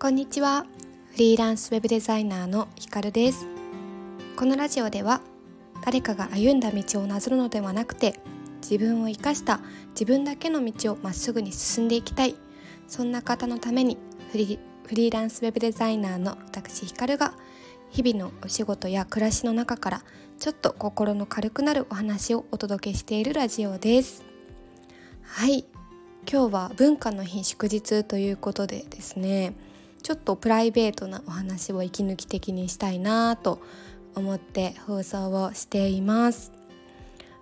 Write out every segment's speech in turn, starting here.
こんにちは。フリーランスウェブデザイナーのひかるです。このラジオでは誰かが歩んだ道をなぞるのではなくて自分を生かした自分だけの道をまっすぐに進んでいきたいそんな方のためにフリフリーランスウェブデザイナーの私ひかるが日々のお仕事や暮らしの中からちょっと心の軽くなるお話をお届けしているラジオです。はい。今日は文化の日祝日ということでですね。ちょっとプライベートなお話を息抜き的にしたいなと思って放送をしています。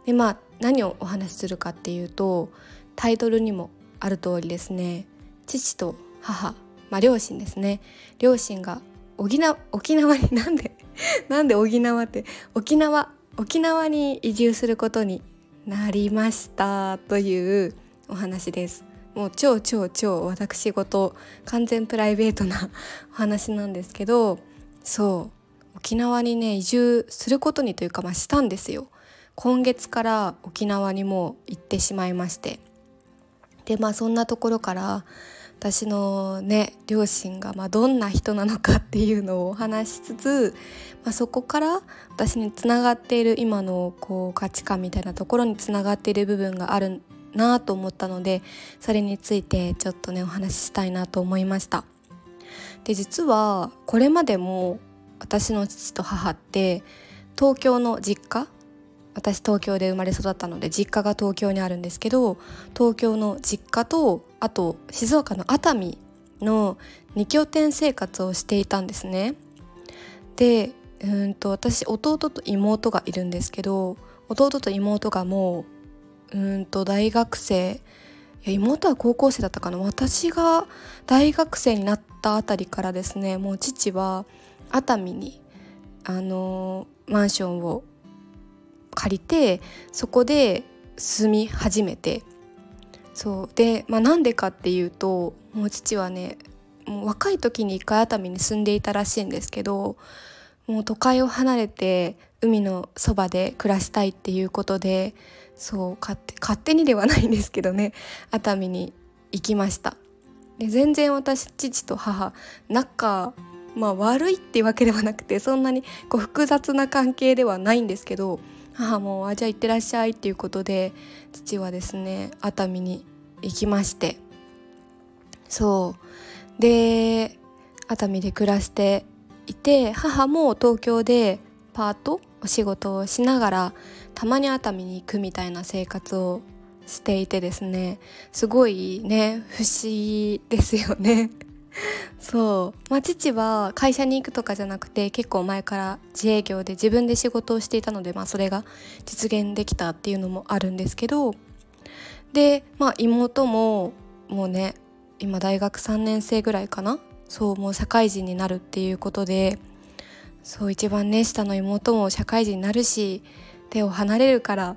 でまあ何をお話しするかっていうとタイトルにもある通りですね。父と母まあ両親ですね。両親が沖縄沖縄になんで なんで沖縄って沖縄沖縄に移住することになりましたというお話です。もう超超超私事完全プライベートなお話なんですけどそう沖縄にね移住することにというかまあしたんですよ。今月から沖縄にも行ってしまいまして。でまあそんなところから私のね両親がまあどんな人なのかっていうのをお話しつつ、まあ、そこから私につながっている今のこう価値観みたいなところにつながっている部分があるなと思ったのでそれについてちょっとねお話ししたいなと思いました。で実はこれまでも私の父と母って東京の実家私東京で生まれ育ったので実家が東京にあるんですけど東京の実家とあと静岡の熱海の2拠点生活をしていたんですね。でうんと私弟と妹がいるんですけど弟と妹がもううんと大学生。いや妹は高校生だったかな。私が大学生になったあたりからですねもう父は熱海にあのマンションを借りてそこで住み始めて。そう。で、まあ、なんでかっていうともう父はねもう若い時に一回熱海に住んでいたらしいんですけどもう都会を離れて海のそばで暮らしたいっていうことでそう勝手勝手にではないんですけどね 熱海に行きました。で全然私父と母仲まあ悪いっていうわけではなくてそんなにこう複雑な関係ではないんですけど母もあじゃあ行ってらっしゃいっていうことで父はですね熱海に行きまして。そう。で熱海で暮らしていて母も東京でパートお仕事をしながらたまに熱海に行くみたいな生活をしていてですねすごいね不思議ですよね。そう、まあ、父は会社に行くとかじゃなくて結構前から自営業で自分で仕事をしていたので、まあ、それが実現できたっていうのもあるんですけどで、まあ、妹ももうね今大学3年生ぐらいかなそうもう社会人になるっていうことでそう一番ね下の妹も社会人になるし手を離れるから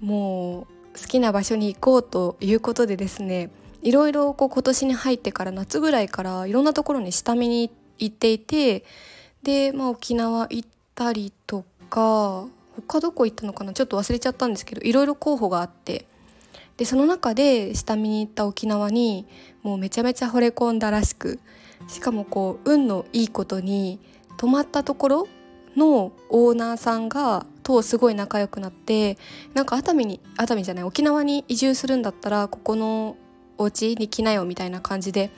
もう好きな場所に行こうということでですねいろいろこう今年に入ってから夏ぐらいからいろんなところに下見に行っていてで、まあ、沖縄行ったりとか他どこ行ったのかなちょっと忘れちゃったんですけどいろいろ候補があってでその中で下見に行った沖縄にもうめちゃめちゃ惚れ込んだらしくしかもこう運のいいことに泊まったところのオーナーさんがとすごい仲良くなってなんか熱海に熱海じゃない沖縄に移住するんだったらここのお家に来なよみたいな感じで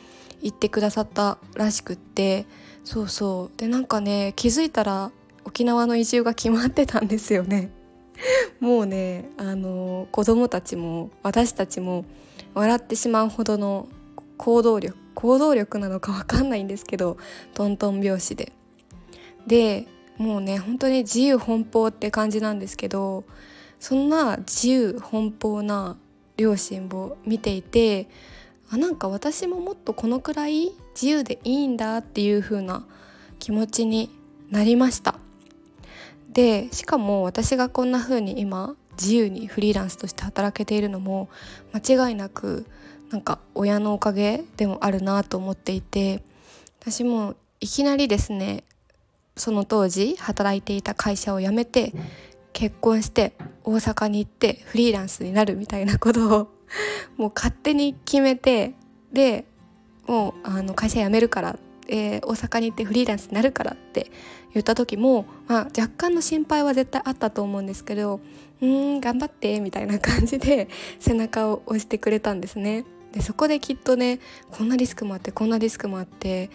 言ってくださったらしくって。そうそう。でなんかね気づいたら沖縄の移住が決まってたんですよね。もうねあの子供たちも私たちも笑ってしまうほどの行動力行動力なのか分かんないんですけどトントン拍子で。でもうね本当に自由奔放って感じなんですけどそんな自由奔放な両親を見ていてあなんか私ももっとこのくらい自由でいいんだっていう風な気持ちになりました。でしかも私がこんな風に今自由にフリーランスとして働けているのも間違いなくなんか親のおかげでもあるなと思っていて私もいきなりですねその当時働いていた会社を辞めて結婚して大阪に行ってフリーランスになるみたいなことをもう勝手に決めてでもうあの会社辞めるからっえー、大阪に行ってフリーランスになるからって言った時も、まあ、若干の心配は絶対あったと思うんですけど「うん頑張って」みたいな感じで 背中を押してくれたんですね。でそこできっとねこんなリスクもあってこんなリスクもあって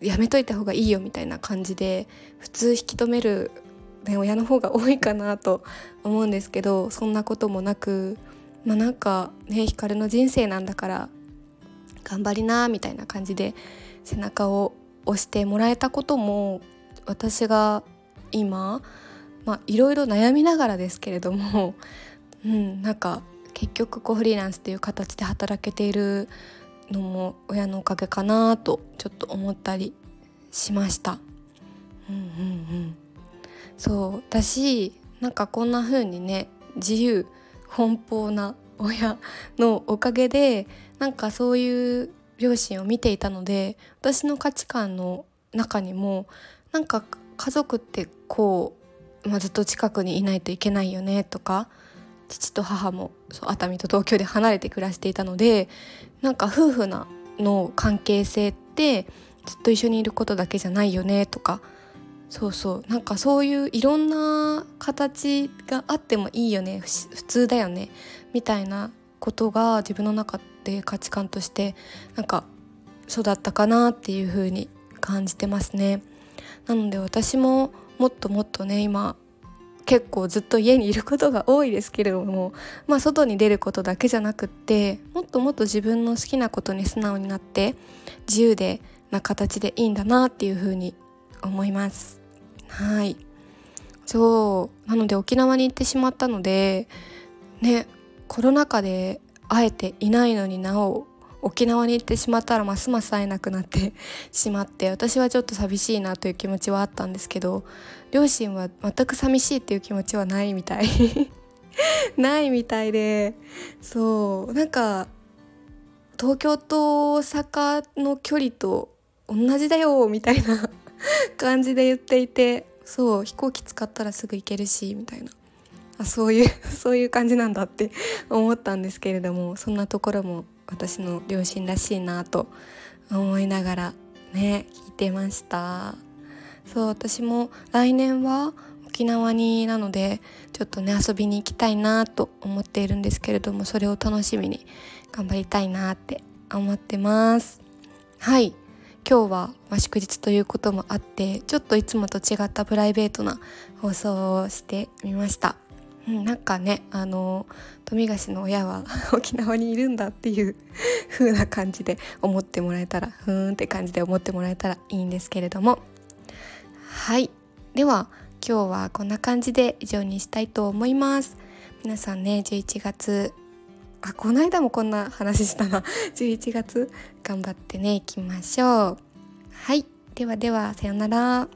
やめといた方がいいよみたいな感じで普通引き止める、ね、親の方が多いかなと思うんですけどそんなこともなくまあなんかね光の人生なんだから頑張りなみたいな感じで背中を押してもらえたことも私が今まあいろいろ悩みながらですけれども、うん、なんか結局こうフリーランスっていう形で働けているのも親のおかげかなとちょっと思ったりしました。うんうんうん、そう私なんかこんな風にね自由奔放な親のおかげでなんかそういう両親を見ていたので私の価値観の中にもなんか家族ってこう、まあ、ずっと近くにいないといけないよねとか父と母もそう熱海と東京で離れて暮らしていたのでなんか夫婦なの関係性ってずっと一緒にいることだけじゃないよねとかそうそうなんかそういういろんな形があってもいいよね普通だよね。みたいなことが自分の中で価値観としてなんか育ったかなっていう風に感じてますね。なので私ももっともっとね今結構ずっと家にいることが多いですけれども、まあ、外に出ることだけじゃなくってもっともっと自分の好きなことに素直になって自由でな形でいいんだなっていうふうに思います。はいそうなので沖縄に行ってしまったのでねコロナ禍で会えていないのになお沖縄に行ってしまったらますます会えなくなってしまって私はちょっと寂しいなという気持ちはあったんですけど両親は全く寂しいっていう気持ちはないみたい。ないみたいでそうなんか東京と大阪の距離と同じだよみたいな感じで言っていてそう飛行機使ったらすぐ行けるしみたいな。あそういう そういう感じなんだって思ったんですけれどもそんなところも私の両親らしいなと思いながらね聞いてました。そう私も来年は沖縄になのでちょっとね遊びに行きたいなと思っているんですけれどもそれを楽しみに頑張りたいなって思ってます。はい。今日は、祝日ということもあってちょっといつもと違ったプライベートな放送をしてみました。うん、なんかねあの富樫の親は 沖縄にいるんだっていう 風な感じで思ってもらえたらふーんって感じで思ってもらえたらいいんですけれども。はい。では今日はこんな感じで以上にしたいと思います。皆さんね11月あこの間もこんな話したな。11月頑張ってねいきましょう。はい。ではではさようなら。